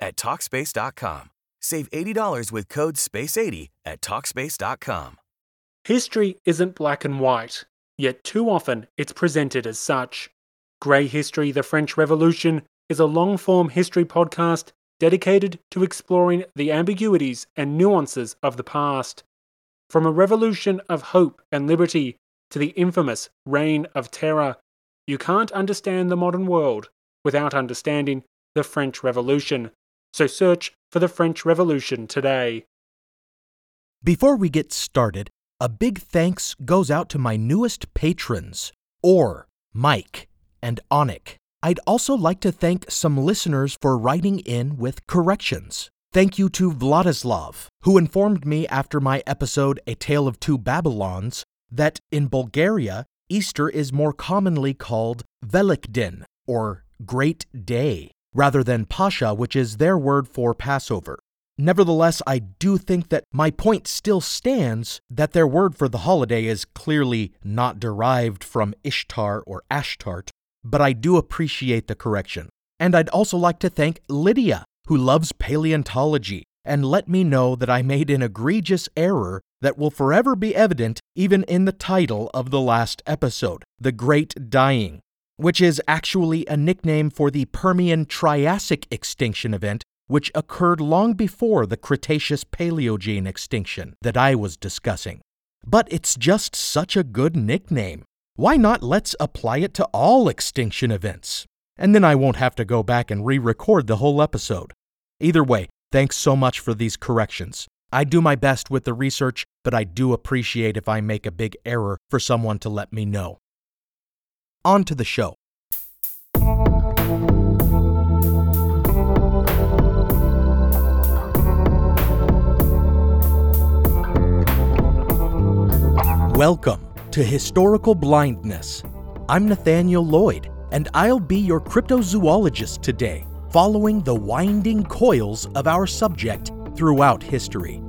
at Talkspace.com. Save $80 with code SPACE80 at Talkspace.com. History isn't black and white, yet too often it's presented as such. Grey History The French Revolution is a long form history podcast dedicated to exploring the ambiguities and nuances of the past. From a revolution of hope and liberty to the infamous Reign of Terror, you can't understand the modern world without understanding the French Revolution. So search for the French Revolution today. Before we get started, a big thanks goes out to my newest patrons, Or, Mike, and Onik. I'd also like to thank some listeners for writing in with corrections. Thank you to Vladislav, who informed me after my episode A Tale of Two Babylons that in Bulgaria, Easter is more commonly called Velikden, or Great Day, rather than Pascha, which is their word for Passover. Nevertheless, I do think that my point still stands that their word for the holiday is clearly not derived from Ishtar or Ashtart, but I do appreciate the correction. And I'd also like to thank Lydia, who loves paleontology, and let me know that I made an egregious error that will forever be evident even in the title of the last episode, The Great Dying, which is actually a nickname for the Permian Triassic extinction event which occurred long before the Cretaceous Paleogene extinction that I was discussing. But it's just such a good nickname. Why not let's apply it to all extinction events? And then I won't have to go back and re record the whole episode. Either way, thanks so much for these corrections. I do my best with the research, but I do appreciate if I make a big error for someone to let me know. On to the show. Welcome to Historical Blindness. I'm Nathaniel Lloyd, and I'll be your cryptozoologist today, following the winding coils of our subject throughout history.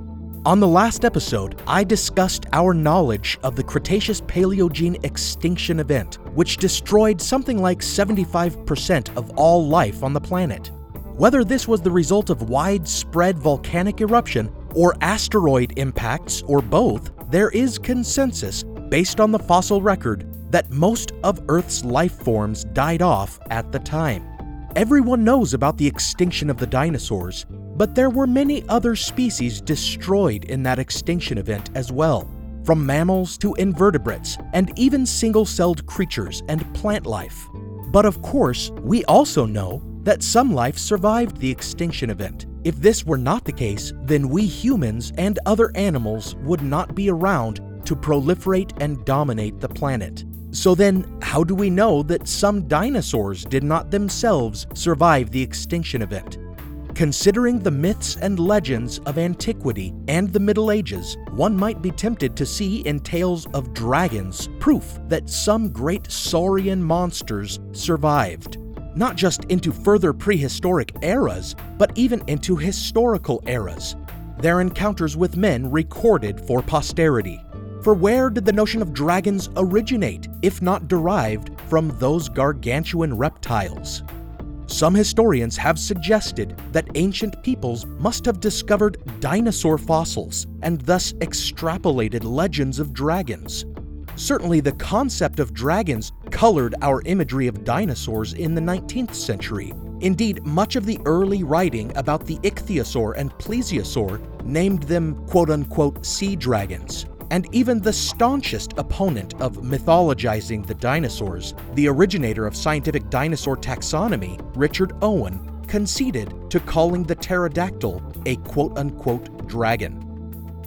On the last episode, I discussed our knowledge of the Cretaceous Paleogene extinction event, which destroyed something like 75% of all life on the planet. Whether this was the result of widespread volcanic eruption or asteroid impacts or both, there is consensus based on the fossil record that most of Earth's life forms died off at the time. Everyone knows about the extinction of the dinosaurs, but there were many other species destroyed in that extinction event as well, from mammals to invertebrates, and even single celled creatures and plant life. But of course, we also know that some life survived the extinction event. If this were not the case, then we humans and other animals would not be around to proliferate and dominate the planet. So then, how do we know that some dinosaurs did not themselves survive the extinction event? Considering the myths and legends of antiquity and the Middle Ages, one might be tempted to see in tales of dragons proof that some great saurian monsters survived not just into further prehistoric eras, but even into historical eras. Their encounters with men recorded for posterity. For where did the notion of dragons originate, if not derived from those gargantuan reptiles? Some historians have suggested that ancient peoples must have discovered dinosaur fossils and thus extrapolated legends of dragons. Certainly, the concept of dragons colored our imagery of dinosaurs in the 19th century, Indeed, much of the early writing about the ichthyosaur and plesiosaur named them quote unquote sea dragons. And even the staunchest opponent of mythologizing the dinosaurs, the originator of scientific dinosaur taxonomy, Richard Owen, conceded to calling the pterodactyl a quote unquote dragon.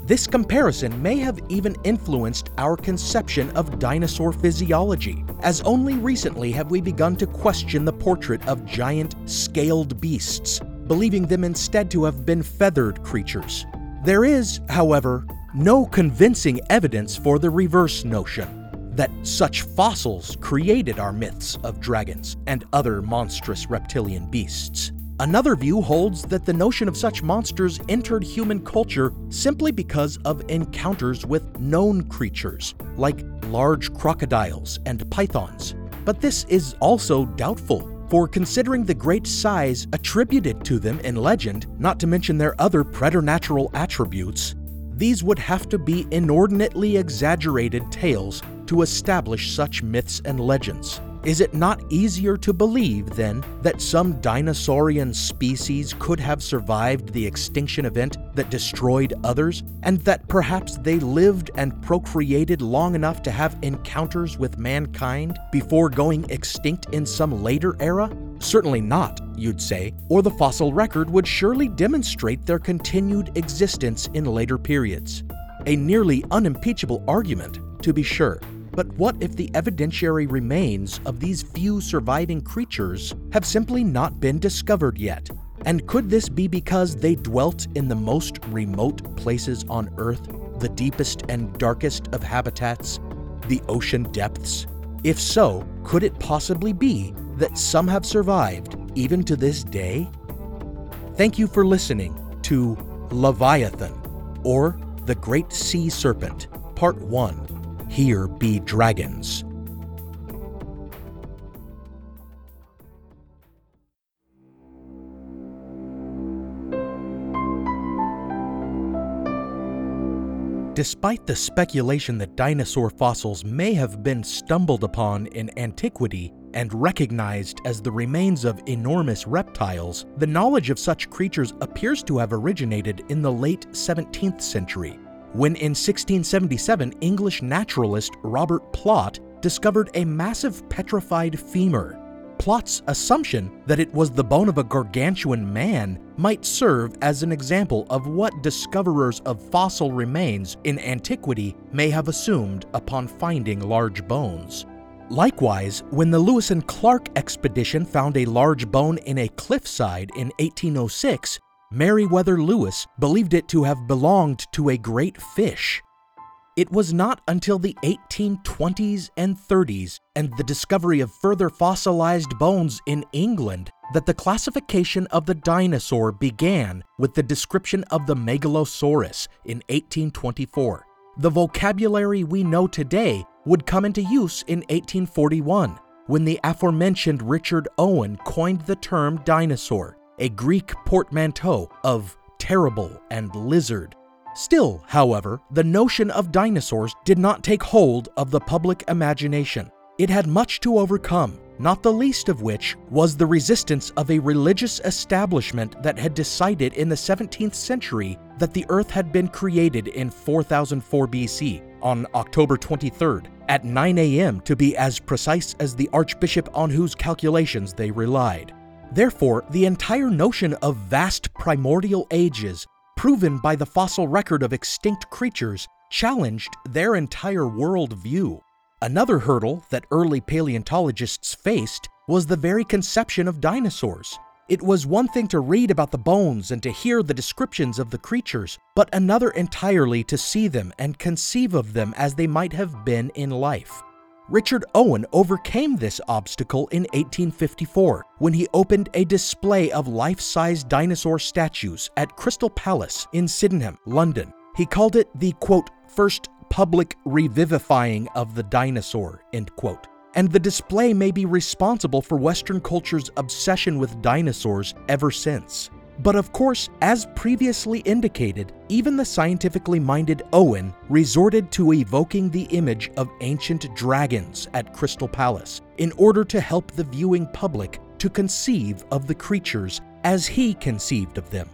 This comparison may have even influenced our conception of dinosaur physiology, as only recently have we begun to question the portrait of giant, scaled beasts, believing them instead to have been feathered creatures. There is, however, no convincing evidence for the reverse notion that such fossils created our myths of dragons and other monstrous reptilian beasts. Another view holds that the notion of such monsters entered human culture simply because of encounters with known creatures, like large crocodiles and pythons. But this is also doubtful, for considering the great size attributed to them in legend, not to mention their other preternatural attributes, these would have to be inordinately exaggerated tales to establish such myths and legends. Is it not easier to believe, then, that some dinosaurian species could have survived the extinction event that destroyed others, and that perhaps they lived and procreated long enough to have encounters with mankind before going extinct in some later era? Certainly not, you'd say, or the fossil record would surely demonstrate their continued existence in later periods. A nearly unimpeachable argument, to be sure. But what if the evidentiary remains of these few surviving creatures have simply not been discovered yet? And could this be because they dwelt in the most remote places on Earth, the deepest and darkest of habitats, the ocean depths? If so, could it possibly be that some have survived even to this day? Thank you for listening to Leviathan, or The Great Sea Serpent, Part 1 here be dragons. Despite the speculation that dinosaur fossils may have been stumbled upon in antiquity and recognized as the remains of enormous reptiles, the knowledge of such creatures appears to have originated in the late 17th century when in 1677 English naturalist Robert Plot discovered a massive petrified femur. Plot's assumption that it was the bone of a gargantuan man might serve as an example of what discoverers of fossil remains in antiquity may have assumed upon finding large bones. Likewise, when the Lewis and Clark expedition found a large bone in a cliffside in 1806, Meriwether Lewis believed it to have belonged to a great fish. It was not until the 1820s and 30s and the discovery of further fossilized bones in England that the classification of the dinosaur began with the description of the Megalosaurus in 1824. The vocabulary we know today would come into use in 1841 when the aforementioned Richard Owen coined the term dinosaur a Greek portmanteau of terrible and lizard. Still, however, the notion of dinosaurs did not take hold of the public imagination. It had much to overcome, not the least of which was the resistance of a religious establishment that had decided in the 17th century that the earth had been created in 4004 BC on October 23rd at 9 a.m. to be as precise as the archbishop on whose calculations they relied. Therefore, the entire notion of vast primordial ages, proven by the fossil record of extinct creatures, challenged their entire worldview. Another hurdle that early paleontologists faced was the very conception of dinosaurs. It was one thing to read about the bones and to hear the descriptions of the creatures, but another entirely to see them and conceive of them as they might have been in life. Richard Owen overcame this obstacle in 1854 when he opened a display of life size dinosaur statues at Crystal Palace in Sydenham, London. He called it the quote, first public revivifying of the dinosaur, end quote. And the display may be responsible for Western culture's obsession with dinosaurs ever since. But of course, as previously indicated, even the scientifically minded Owen resorted to evoking the image of ancient dragons at Crystal Palace in order to help the viewing public to conceive of the creatures as he conceived of them.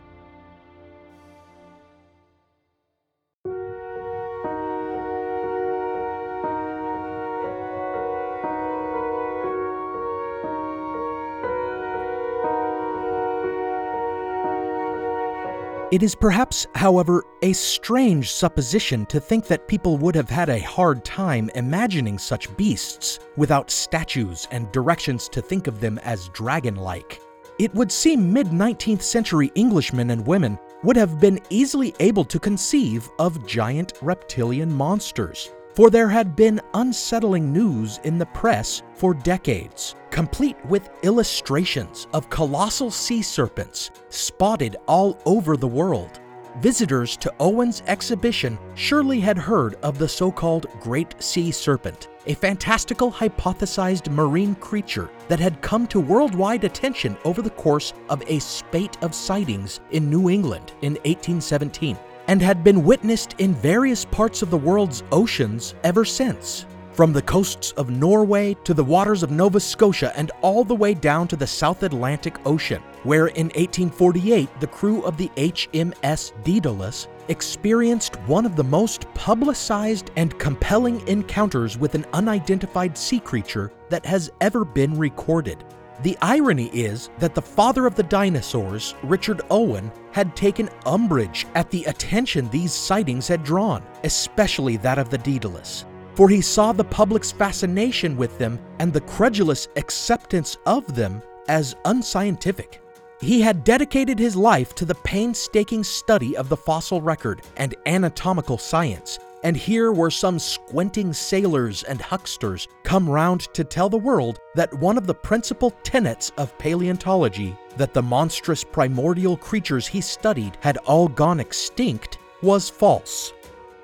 It is perhaps, however, a strange supposition to think that people would have had a hard time imagining such beasts without statues and directions to think of them as dragon like. It would seem mid 19th century Englishmen and women would have been easily able to conceive of giant reptilian monsters, for there had been unsettling news in the press for decades, complete with illustrations of colossal sea serpents spotted all over the world. Visitors to Owen's exhibition surely had heard of the so called Great Sea Serpent, a fantastical hypothesized marine creature that had come to worldwide attention over the course of a spate of sightings in New England in 1817 and had been witnessed in various parts of the world's oceans ever since. From the coasts of Norway to the waters of Nova Scotia and all the way down to the South Atlantic Ocean, where in 1848 the crew of the HMS Daedalus experienced one of the most publicized and compelling encounters with an unidentified sea creature that has ever been recorded. The irony is that the father of the dinosaurs, Richard Owen, had taken umbrage at the attention these sightings had drawn, especially that of the Daedalus. For he saw the public's fascination with them and the credulous acceptance of them as unscientific. He had dedicated his life to the painstaking study of the fossil record and anatomical science, and here were some squinting sailors and hucksters come round to tell the world that one of the principal tenets of paleontology, that the monstrous primordial creatures he studied had all gone extinct, was false.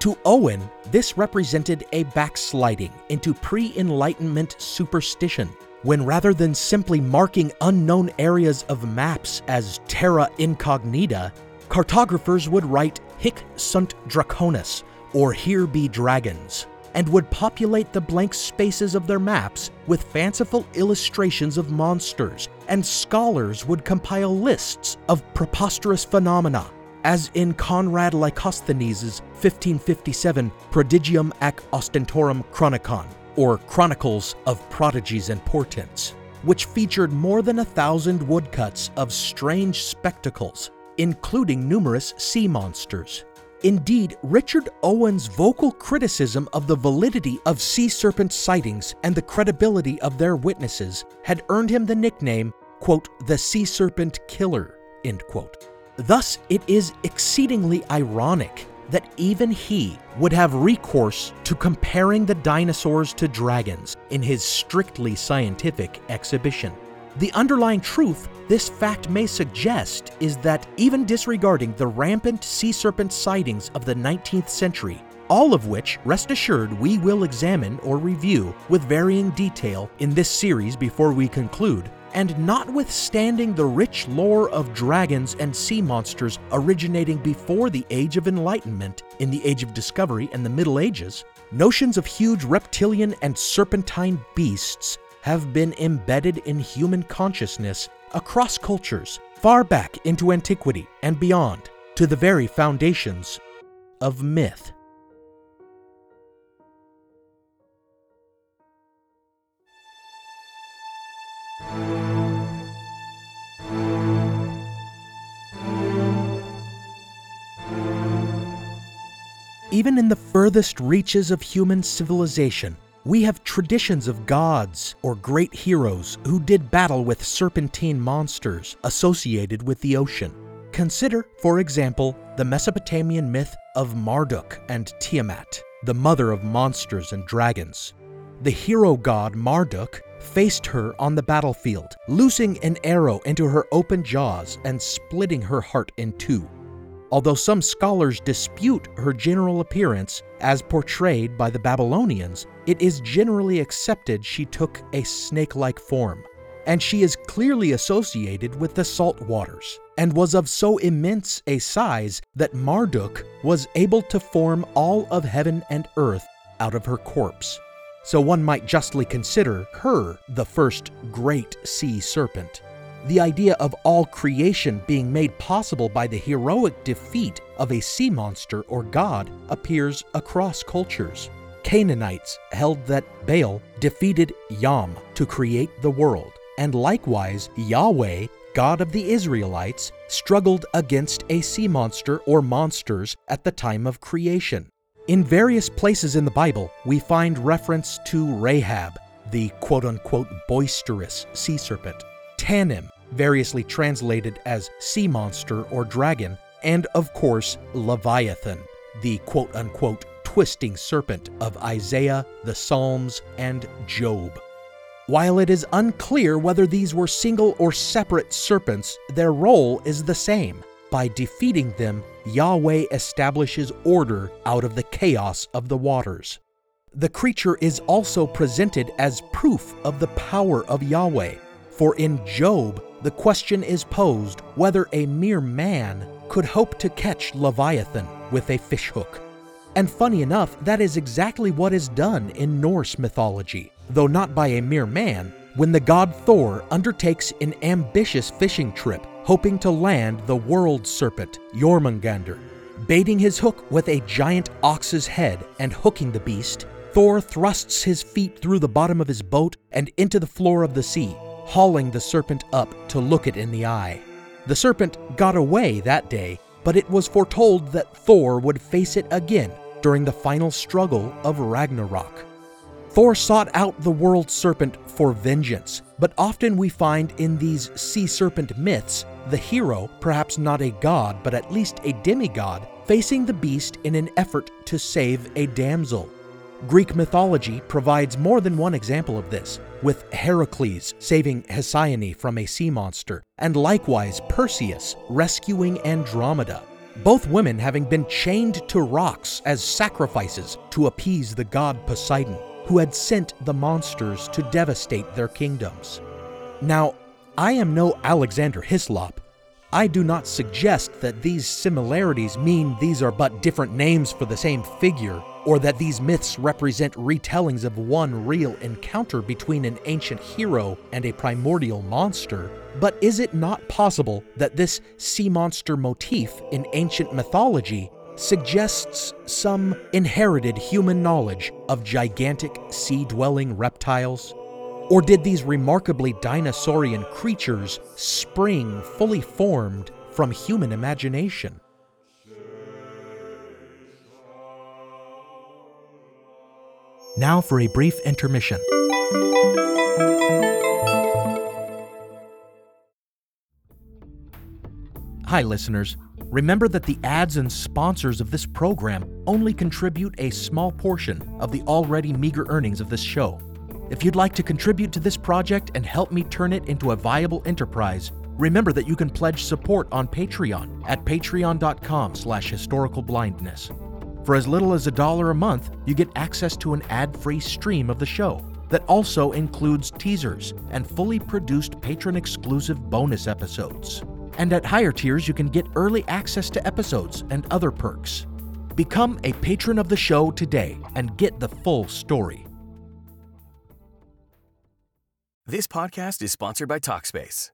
To Owen, this represented a backsliding into pre Enlightenment superstition, when rather than simply marking unknown areas of maps as terra incognita, cartographers would write Hic sunt dracones, or Here Be Dragons, and would populate the blank spaces of their maps with fanciful illustrations of monsters, and scholars would compile lists of preposterous phenomena, as in Conrad Lycosthenes' 1557 Prodigium ac Ostentorum Chronicon, or Chronicles of Prodigies and Portents, which featured more than a thousand woodcuts of strange spectacles, including numerous sea monsters. Indeed, Richard Owen's vocal criticism of the validity of sea serpent sightings and the credibility of their witnesses had earned him the nickname, quote, the sea serpent killer, end quote. Thus, it is exceedingly ironic that even he would have recourse to comparing the dinosaurs to dragons in his strictly scientific exhibition. The underlying truth this fact may suggest is that even disregarding the rampant sea serpent sightings of the 19th century, all of which, rest assured, we will examine or review with varying detail in this series before we conclude, and notwithstanding the rich lore of dragons and sea monsters originating before the Age of Enlightenment, in the Age of Discovery and the Middle Ages, notions of huge reptilian and serpentine beasts have been embedded in human consciousness across cultures, far back into antiquity and beyond, to the very foundations of myth. Even in the furthest reaches of human civilization, we have traditions of gods or great heroes who did battle with serpentine monsters associated with the ocean. Consider, for example, the Mesopotamian myth of Marduk and Tiamat, the mother of monsters and dragons. The hero god Marduk faced her on the battlefield, loosing an arrow into her open jaws and splitting her heart in two. Although some scholars dispute her general appearance as portrayed by the Babylonians, it is generally accepted she took a snake like form, and she is clearly associated with the salt waters, and was of so immense a size that Marduk was able to form all of heaven and earth out of her corpse. so one might justly consider her the first great sea serpent. The idea of all creation being made possible by the heroic defeat of a sea monster or god appears across cultures. Canaanites held that Baal defeated Yam to create the world, and likewise Yahweh, God of the Israelites, struggled against a sea monster or monsters at the time of creation. In various places in the Bible, we find reference to Rahab, the quote unquote boisterous sea serpent, Tannim, variously translated as sea monster or dragon, and of course, Leviathan, the quote unquote twisting serpent of Isaiah, the Psalms, and Job. While it is unclear whether these were single or separate serpents, their role is the same. By defeating them, Yahweh establishes order out of the chaos of the waters. The creature is also presented as proof of the power of Yahweh, for in Job, the question is posed whether a mere man could hope to catch Leviathan with a fishhook. And funny enough, that is exactly what is done in Norse mythology, though not by a mere man, when the god Thor undertakes an ambitious fishing trip, hoping to land the world serpent, Jormungandr. Baiting his hook with a giant ox's head and hooking the beast, Thor thrusts his feet through the bottom of his boat and into the floor of the sea, hauling the serpent up to look it in the eye. The serpent got away that day, but it was foretold that Thor would face it again during the final struggle of Ragnarok. Thor sought out the world serpent for vengeance, but often we find in these sea serpent myths the hero, perhaps not a god, but at least a demigod, facing the beast in an effort to save a damsel. Greek mythology provides more than one example of this, with Heracles saving Hesione from a sea monster, and likewise Perseus rescuing Andromeda both women having been chained to rocks as sacrifices to appease the god Poseidon, who had sent the monsters to devastate their kingdoms. Now, I am no Alexander Hislop. I do not suggest that these similarities mean these are but different names for the same figure or that these myths represent retellings of one real encounter between an ancient hero and a primordial monster. But is it not possible that this sea monster motif in ancient mythology suggests some inherited human knowledge of gigantic sea dwelling reptiles? Or did these remarkably dinosaurian creatures spring fully formed from human imagination? Now for a brief intermission. Hi, listeners. Remember that the ads and sponsors of this program only contribute a small portion of the already meager earnings of this show. If you'd like to contribute to this project and help me turn it into a viable enterprise, remember that you can pledge support on Patreon at patreon.com slash historicalblindness. For as little as a dollar a month, you get access to an ad free stream of the show that also includes teasers and fully produced patron exclusive bonus episodes. And at higher tiers, you can get early access to episodes and other perks. Become a patron of the show today and get the full story. This podcast is sponsored by Talkspace.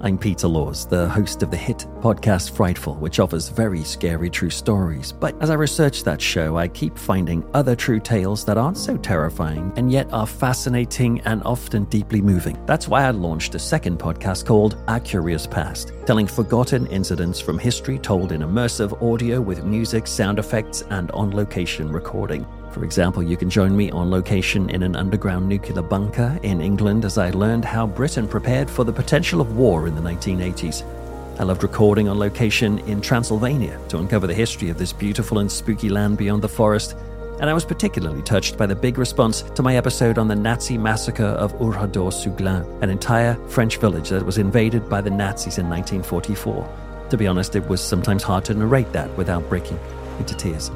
I'm Peter Laws, the host of the hit podcast Frightful, which offers very scary true stories. But as I research that show, I keep finding other true tales that aren't so terrifying and yet are fascinating and often deeply moving. That's why I launched a second podcast called Our Curious Past, telling forgotten incidents from history told in immersive audio with music, sound effects, and on location recording. For example, you can join me on location in an underground nuclear bunker in England as I learned how Britain prepared for the potential of war in the 1980s. I loved recording on location in Transylvania to uncover the history of this beautiful and spooky land beyond the forest. And I was particularly touched by the big response to my episode on the Nazi massacre of Oradour-sur-Glane, an entire French village that was invaded by the Nazis in 1944. To be honest, it was sometimes hard to narrate that without breaking into tears.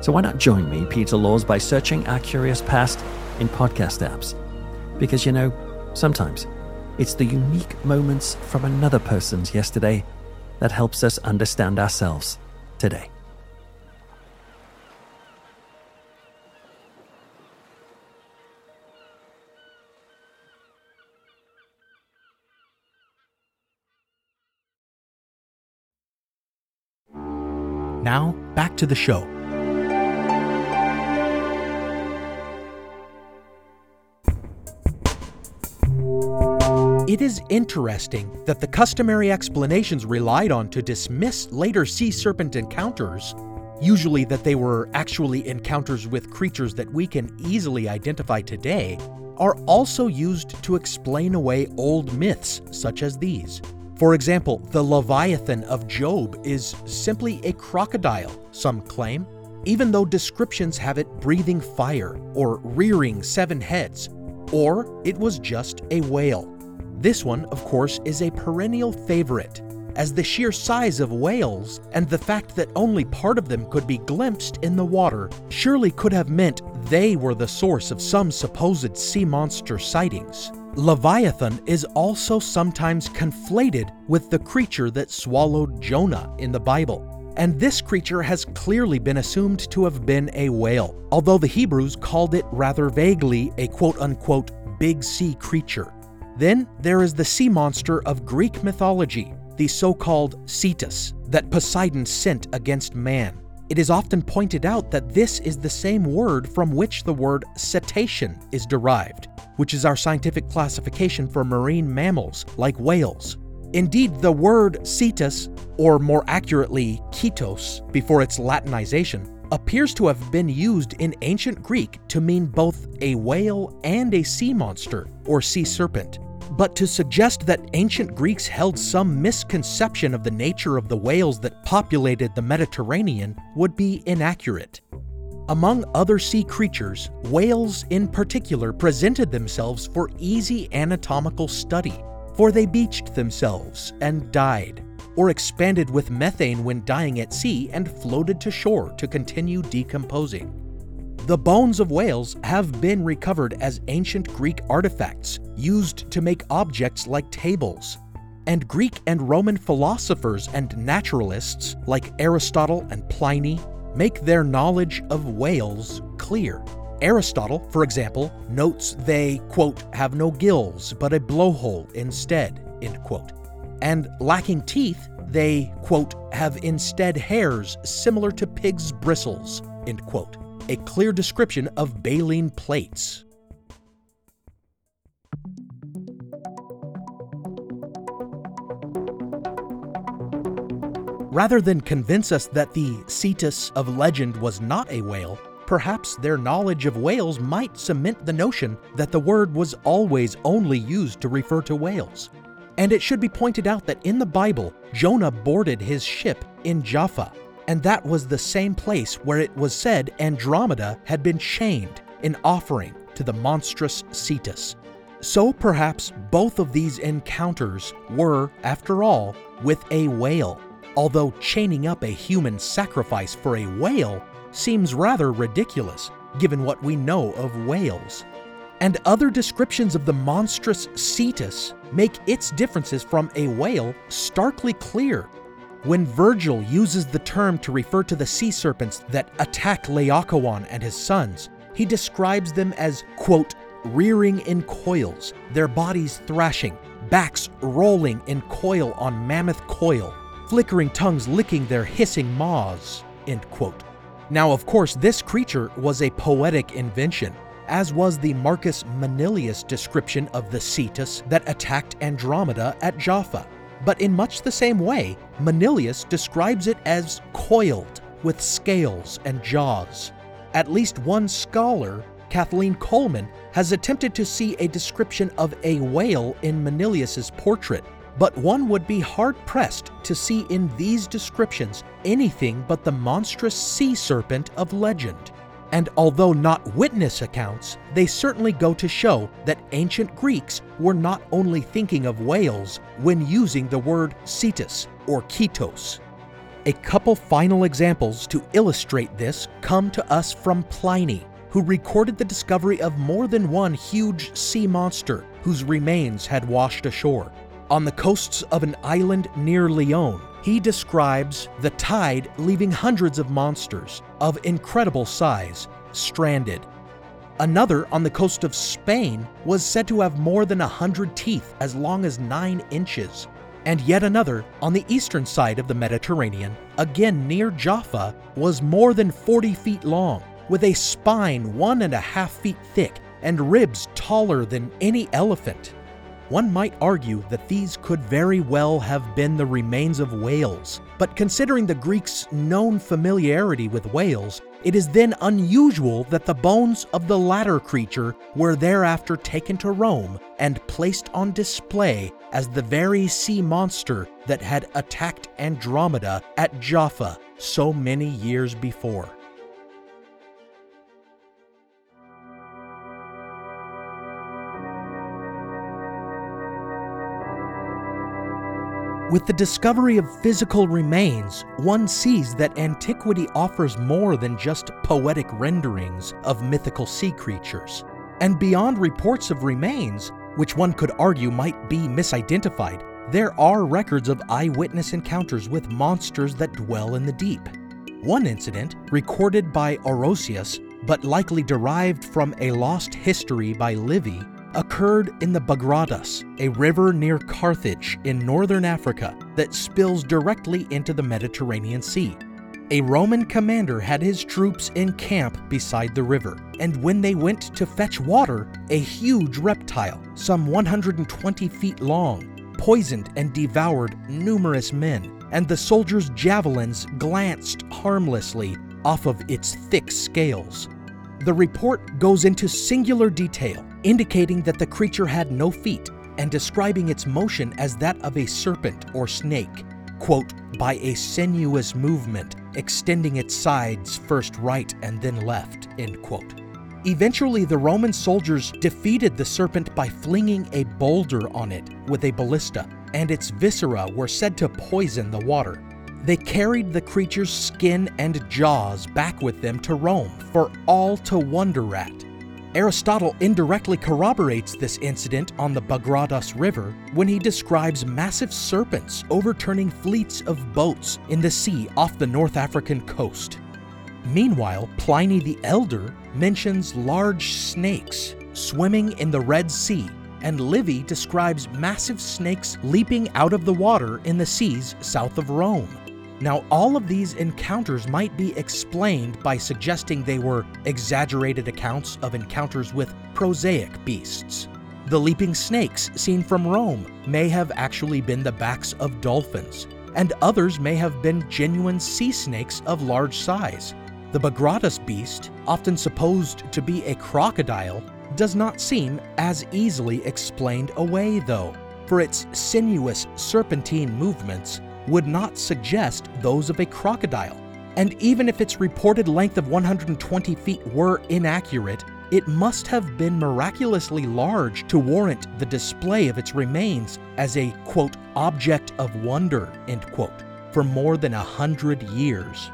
So why not join me, Peter Laws, by searching Our Curious Past in podcast apps? Because you know, sometimes it's the unique moments from another person's yesterday that helps us understand ourselves today. Now, back to the show. Is interesting that the customary explanations relied on to dismiss later sea serpent encounters, usually that they were actually encounters with creatures that we can easily identify today, are also used to explain away old myths such as these. For example, the Leviathan of Job is simply a crocodile, some claim, even though descriptions have it breathing fire or rearing seven heads, or it was just a whale. This one, of course, is a perennial favorite, as the sheer size of whales and the fact that only part of them could be glimpsed in the water surely could have meant they were the source of some supposed sea monster sightings. Leviathan is also sometimes conflated with the creature that swallowed Jonah in the Bible. And this creature has clearly been assumed to have been a whale, although the Hebrews called it rather vaguely a quote unquote big sea creature. Then there is the sea monster of Greek mythology, the so called Cetus, that Poseidon sent against man. It is often pointed out that this is the same word from which the word cetacean is derived, which is our scientific classification for marine mammals like whales. Indeed, the word cetus, or more accurately, ketos, before its Latinization, appears to have been used in ancient Greek to mean both a whale and a sea monster, or sea serpent. But to suggest that ancient Greeks held some misconception of the nature of the whales that populated the Mediterranean would be inaccurate. Among other sea creatures, whales in particular presented themselves for easy anatomical study, for they beached themselves and died, or expanded with methane when dying at sea and floated to shore to continue decomposing. The bones of whales have been recovered as ancient Greek artifacts used to make objects like tables. And Greek and Roman philosophers and naturalists like Aristotle and Pliny make their knowledge of whales clear. Aristotle, for example, notes they, quote, have no gills but a blowhole instead, end quote. And lacking teeth, they, quote, have instead hairs similar to pigs' bristles, end quote a clear description of baleen plates. Rather than convince us that the Cetus of legend was not a whale, perhaps their knowledge of whales might cement the notion that the word was always only used to refer to whales. And it should be pointed out that in the Bible, Jonah boarded his ship in Jaffa, and that was the same place where it was said Andromeda had been chained in offering to the monstrous Cetus. So perhaps both of these encounters were, after all, with a whale, although chaining up a human sacrifice for a whale seems rather ridiculous given what we know of whales. And other descriptions of the monstrous Cetus make its differences from a whale starkly clear when Virgil uses the term to refer to the sea serpents that attack Laocoon and his sons, he describes them as, quote, rearing in coils, their bodies thrashing, backs rolling in coil on mammoth coil, flickering tongues licking their hissing maws. End quote. Now, of course, this creature was a poetic invention, as was the Marcus Manilius description of the Cetus that attacked Andromeda at Jaffa. But in much the same way, Manilius describes it as coiled, with scales and jaws. At least one scholar, Kathleen Coleman, has attempted to see a description of a whale in Manilius's portrait, but one would be hard pressed to see in these descriptions anything but the monstrous sea serpent of legend. And although not witness accounts, they certainly go to show that ancient Greeks were not only thinking of whales when using the word cetus or ketos. A couple final examples to illustrate this come to us from Pliny, who recorded the discovery of more than one huge sea monster whose remains had washed ashore. On the coasts of an island near Lyon, he describes the tide leaving hundreds of monsters of incredible size stranded. Another on the coast of Spain was said to have more than a hundred teeth as long as nine inches. And yet another on the eastern side of the Mediterranean, again near Jaffa, was more than 40 feet long, with a spine one and a half feet thick and ribs taller than any elephant. One might argue that these could very well have been the remains of whales, but considering the Greeks' known familiarity with whales, it is then unusual that the bones of the latter creature were thereafter taken to Rome and placed on display as the very sea monster that had attacked Andromeda at Jaffa so many years before. With the discovery of physical remains, one sees that antiquity offers more than just poetic renderings of mythical sea creatures. And beyond reports of remains, which one could argue might be misidentified, there are records of eyewitness encounters with monsters that dwell in the deep. One incident, recorded by Orosius, but likely derived from a lost history by Livy, occurred in the Bagradas, a river near Carthage in northern Africa that spills directly into the Mediterranean Sea. A Roman commander had his troops in camp beside the river, and when they went to fetch water, a huge reptile, some 120 feet long, poisoned and devoured numerous men, and the soldiers' javelins glanced harmlessly off of its thick scales. The report goes into singular detail indicating that the creature had no feet and describing its motion as that of a serpent or snake, quote, by a sinuous movement, extending its sides first right and then left, end quote. Eventually, the Roman soldiers defeated the serpent by flinging a boulder on it with a ballista, and its viscera were said to poison the water. They carried the creature's skin and jaws back with them to Rome for all to wonder at. Aristotle indirectly corroborates this incident on the Bagradas River when he describes massive serpents overturning fleets of boats in the sea off the North African coast. Meanwhile, Pliny the Elder mentions large snakes swimming in the Red Sea, and Livy describes massive snakes leaping out of the water in the seas south of Rome. Now, all of these encounters might be explained by suggesting they were exaggerated accounts of encounters with prosaic beasts. The leaping snakes seen from Rome may have actually been the backs of dolphins, and others may have been genuine sea snakes of large size. The Bagradas beast, often supposed to be a crocodile, does not seem as easily explained away, though, for its sinuous serpentine movements would not suggest those of a crocodile. And even if its reported length of 120 feet were inaccurate, it must have been miraculously large to warrant the display of its remains as a, quote, object of wonder, end quote, for more than a hundred years.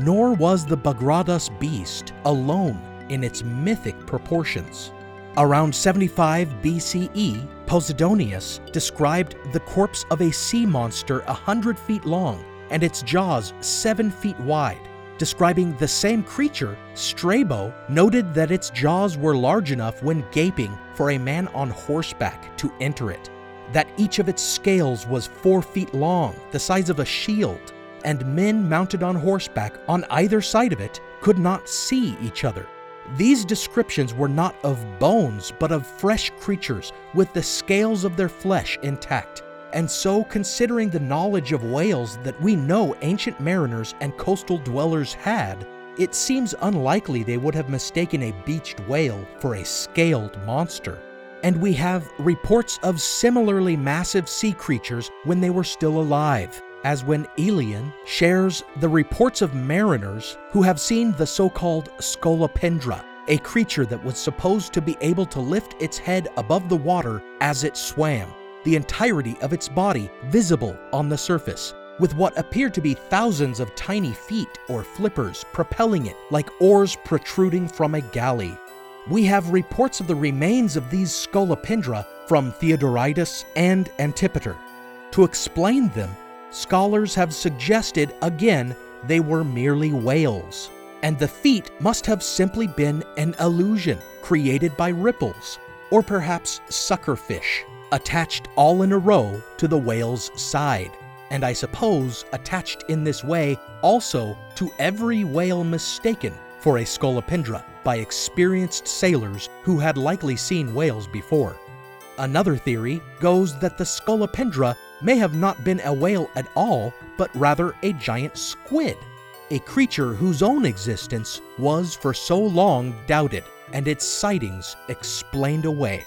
Nor was the Bagradas beast alone in its mythic proportions. Around 75 BCE, Posidonius described the corpse of a sea monster a hundred feet long and its jaws seven feet wide. Describing the same creature, Strabo noted that its jaws were large enough when gaping for a man on horseback to enter it. that each of its scales was four feet long, the size of a shield, and men mounted on horseback on either side of it could not see each other. These descriptions were not of bones, but of fresh creatures with the scales of their flesh intact. And so, considering the knowledge of whales that we know ancient mariners and coastal dwellers had, it seems unlikely they would have mistaken a beached whale for a scaled monster. And we have reports of similarly massive sea creatures when they were still alive, as when Aelian shares the reports of mariners who have seen the so called scolopendra, a creature that was supposed to be able to lift its head above the water as it swam, the entirety of its body visible on the surface, with what appeared to be thousands of tiny feet or flippers propelling it like oars protruding from a galley. We have reports of the remains of these scolopendra from Theodoridas and Antipater. To explain them, scholars have suggested again they were merely whales, and the feet must have simply been an illusion created by ripples, or perhaps suckerfish, attached all in a row to the whale's side and I suppose attached in this way also to every whale mistaken for a scolopendra by experienced sailors who had likely seen whales before. Another theory goes that the scolopendra may have not been a whale at all, but rather a giant squid, a creature whose own existence was for so long doubted and its sightings explained away.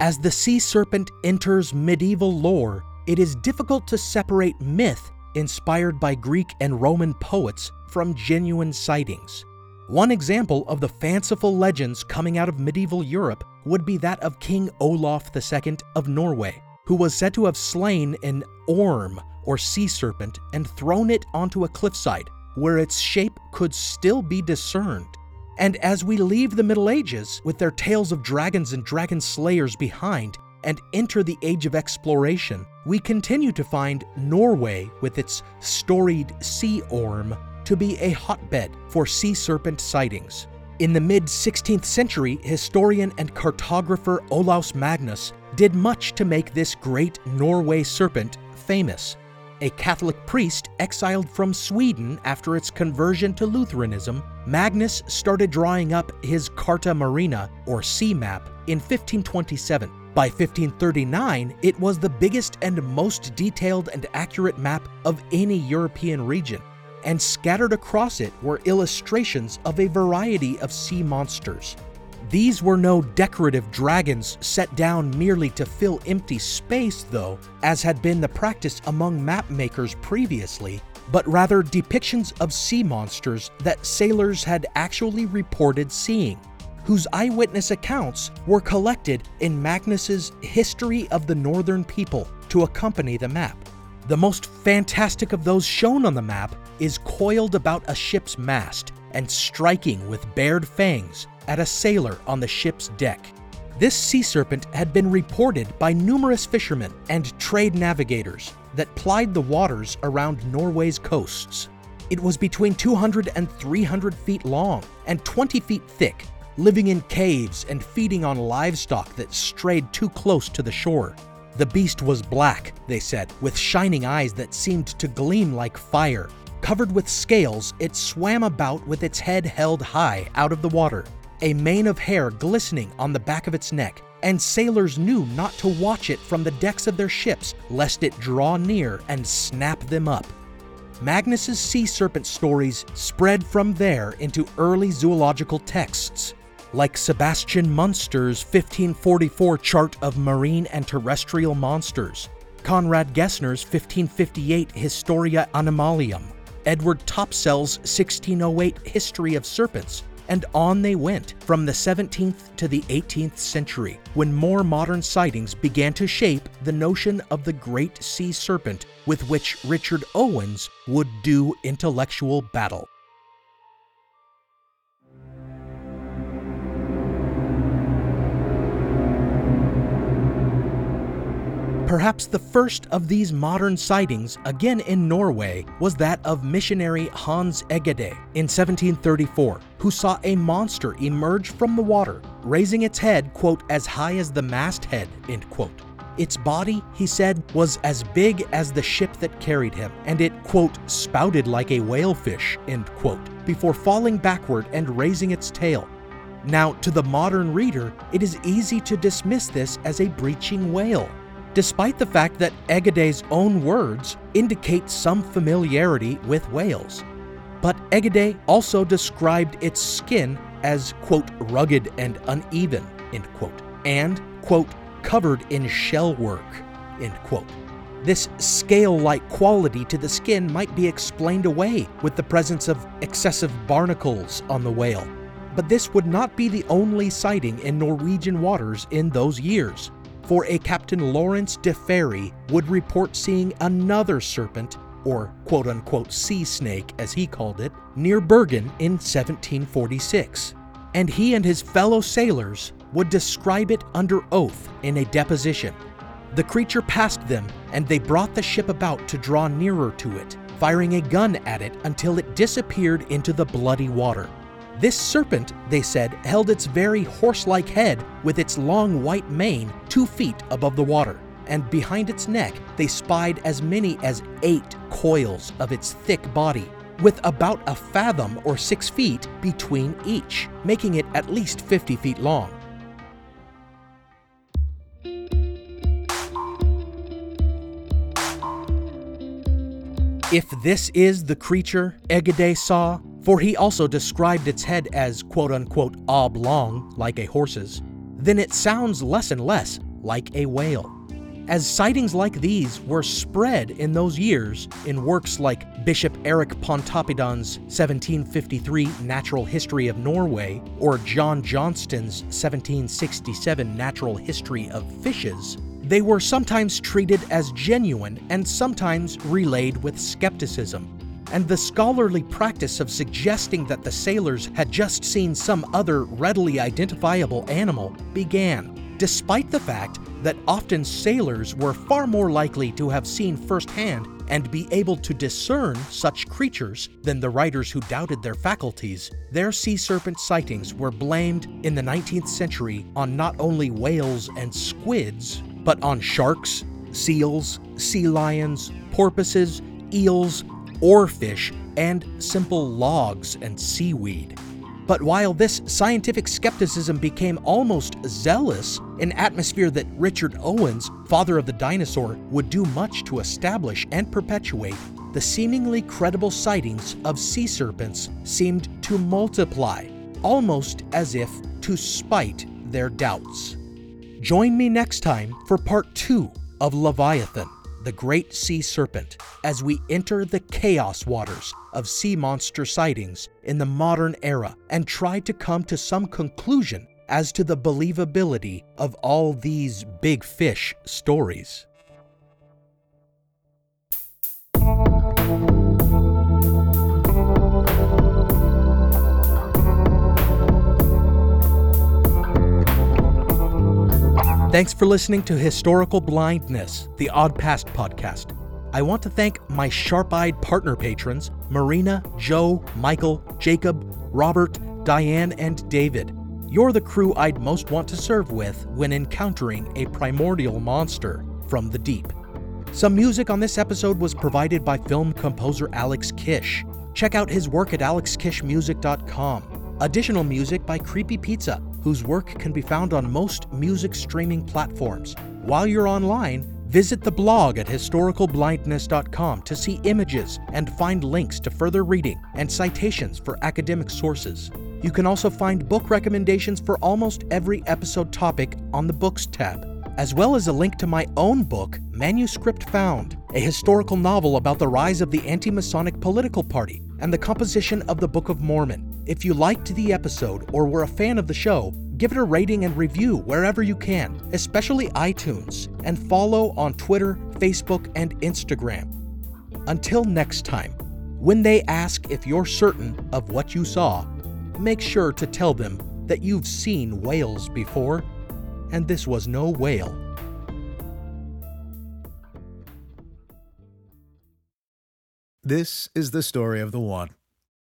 As the sea serpent enters medieval lore, it is difficult to separate myth inspired by Greek and Roman poets from genuine sightings. One example of the fanciful legends coming out of medieval Europe would be that of King Olaf II of Norway, who was said to have slain an orm or sea serpent and thrown it onto a cliffside where its shape could still be discerned. And as we leave the Middle Ages with their tales of dragons and dragon slayers behind and enter the age of exploration, we continue to find Norway with its storied sea orm to be a hotbed for sea serpent sightings. In the mid 16th century, historian and cartographer Olaus Magnus did much to make this great Norway serpent famous a Catholic priest exiled from Sweden after its conversion to Lutheranism, Magnus started drawing up his Carta Marina, or sea map, in 1527. By 1539, it was the biggest and most detailed and accurate map of any European region, and scattered across it were illustrations of a variety of sea monsters. These were no decorative dragons set down merely to fill empty space, though, as had been the practice among map makers previously, but rather depictions of sea monsters that sailors had actually reported seeing, whose eyewitness accounts were collected in Magnus's History of the Northern People to accompany the map. The most fantastic of those shown on the map is coiled about a ship's mast and striking with bared fangs at a sailor on the ship's deck. This sea serpent had been reported by numerous fishermen and trade navigators that plied the waters around Norway's coasts. It was between 200 and 300 feet long and 20 feet thick, living in caves and feeding on livestock that strayed too close to the shore. The beast was black, they said, with shining eyes that seemed to gleam like fire. Covered with scales, it swam about with its head held high out of the water a mane of hair glistening on the back of its neck, and sailors knew not to watch it from the decks of their ships lest it draw near and snap them up. Magnus's sea serpent stories spread from there into early zoological texts, like Sebastian Munster's 1544 chart of marine and terrestrial monsters, Conrad Gessner's 1558 Historia Animalium, Edward Topsell's 1608 History of Serpents, and on they went from the 17th to the 18th century, when more modern sightings began to shape the notion of the great sea serpent with which Richard Owens would do intellectual battle. Perhaps the first of these modern sightings, again in Norway, was that of missionary Hans Egede in 1734, who saw a monster emerge from the water, raising its head, quote, as high as the masthead, end quote. Its body, he said, was as big as the ship that carried him, and it, quote, spouted like a whalefish, end quote, before falling backward and raising its tail. Now, to the modern reader, it is easy to dismiss this as a breaching whale despite the fact that Egede's own words indicate some familiarity with whales. But Egede also described its skin as, quote, rugged and uneven, end quote, and, quote, covered in shell work, end quote. This scale like quality to the skin might be explained away with the presence of excessive barnacles on the whale. But this would not be the only sighting in Norwegian waters in those years for a Captain Lawrence de Ferry would report seeing another serpent, or quote unquote sea snake as he called it, near Bergen in 1746. And he and his fellow sailors would describe it under oath in a deposition. The creature passed them, and they brought the ship about to draw nearer to it, firing a gun at it until it disappeared into the bloody water. This serpent, they said, held its very horse like head with its long white mane two feet above the water, and behind its neck they spied as many as eight coils of its thick body, with about a fathom or six feet between each, making it at least 50 feet long. If this is the creature Egede saw, for he also described its head as quote unquote oblong, like a horse's, then it sounds less and less like a whale. As sightings like these were spread in those years in works like Bishop Eric Pontoppidan's 1753 Natural History of Norway or John Johnston's 1767 Natural History of Fishes, they were sometimes treated as genuine and sometimes relayed with skepticism and the scholarly practice of suggesting that the sailors had just seen some other readily identifiable animal began, despite the fact that often sailors were far more likely to have seen firsthand and be able to discern such creatures than the writers who doubted their faculties. Their sea serpent sightings were blamed in the 19th century on not only whales and squids, but on sharks, seals, sea lions, porpoises, eels, oarfish, and simple logs and seaweed. But while this scientific skepticism became almost zealous, an atmosphere that Richard Owens, father of the dinosaur, would do much to establish and perpetuate, the seemingly credible sightings of sea serpents seemed to multiply, almost as if to spite their doubts. Join me next time for part two of Leviathan the great sea serpent, as we enter the chaos waters of sea monster sightings in the modern era and try to come to some conclusion as to the believability of all these big fish stories. Thanks for listening to Historical Blindness, the Odd Past podcast. I want to thank my sharp eyed partner patrons Marina, Joe, Michael, Jacob, Robert, Diane, and David. You're the crew I'd most want to serve with when encountering a primordial monster from the deep. Some music on this episode was provided by film composer Alex Kish. Check out his work at alexkishmusic.com. Additional music by Creepy Pizza whose work can be found on most music streaming platforms. While you're online, visit the blog at historicalblindness.com to see images and find links to further reading and citations for academic sources. You can also find book recommendations for almost every episode topic on the Books tab, as well as a link to my own book, Manuscript Found, a historical novel about the rise of the anti Masonic political party and the composition of the Book of Mormon. If you liked the episode or were a fan of the show, give it a rating and review wherever you can, especially iTunes, and follow on Twitter, Facebook, and Instagram. Until next time, when they ask if you're certain of what you saw, make sure to tell them that you've seen whales before, and this was no whale. This is the story of the one.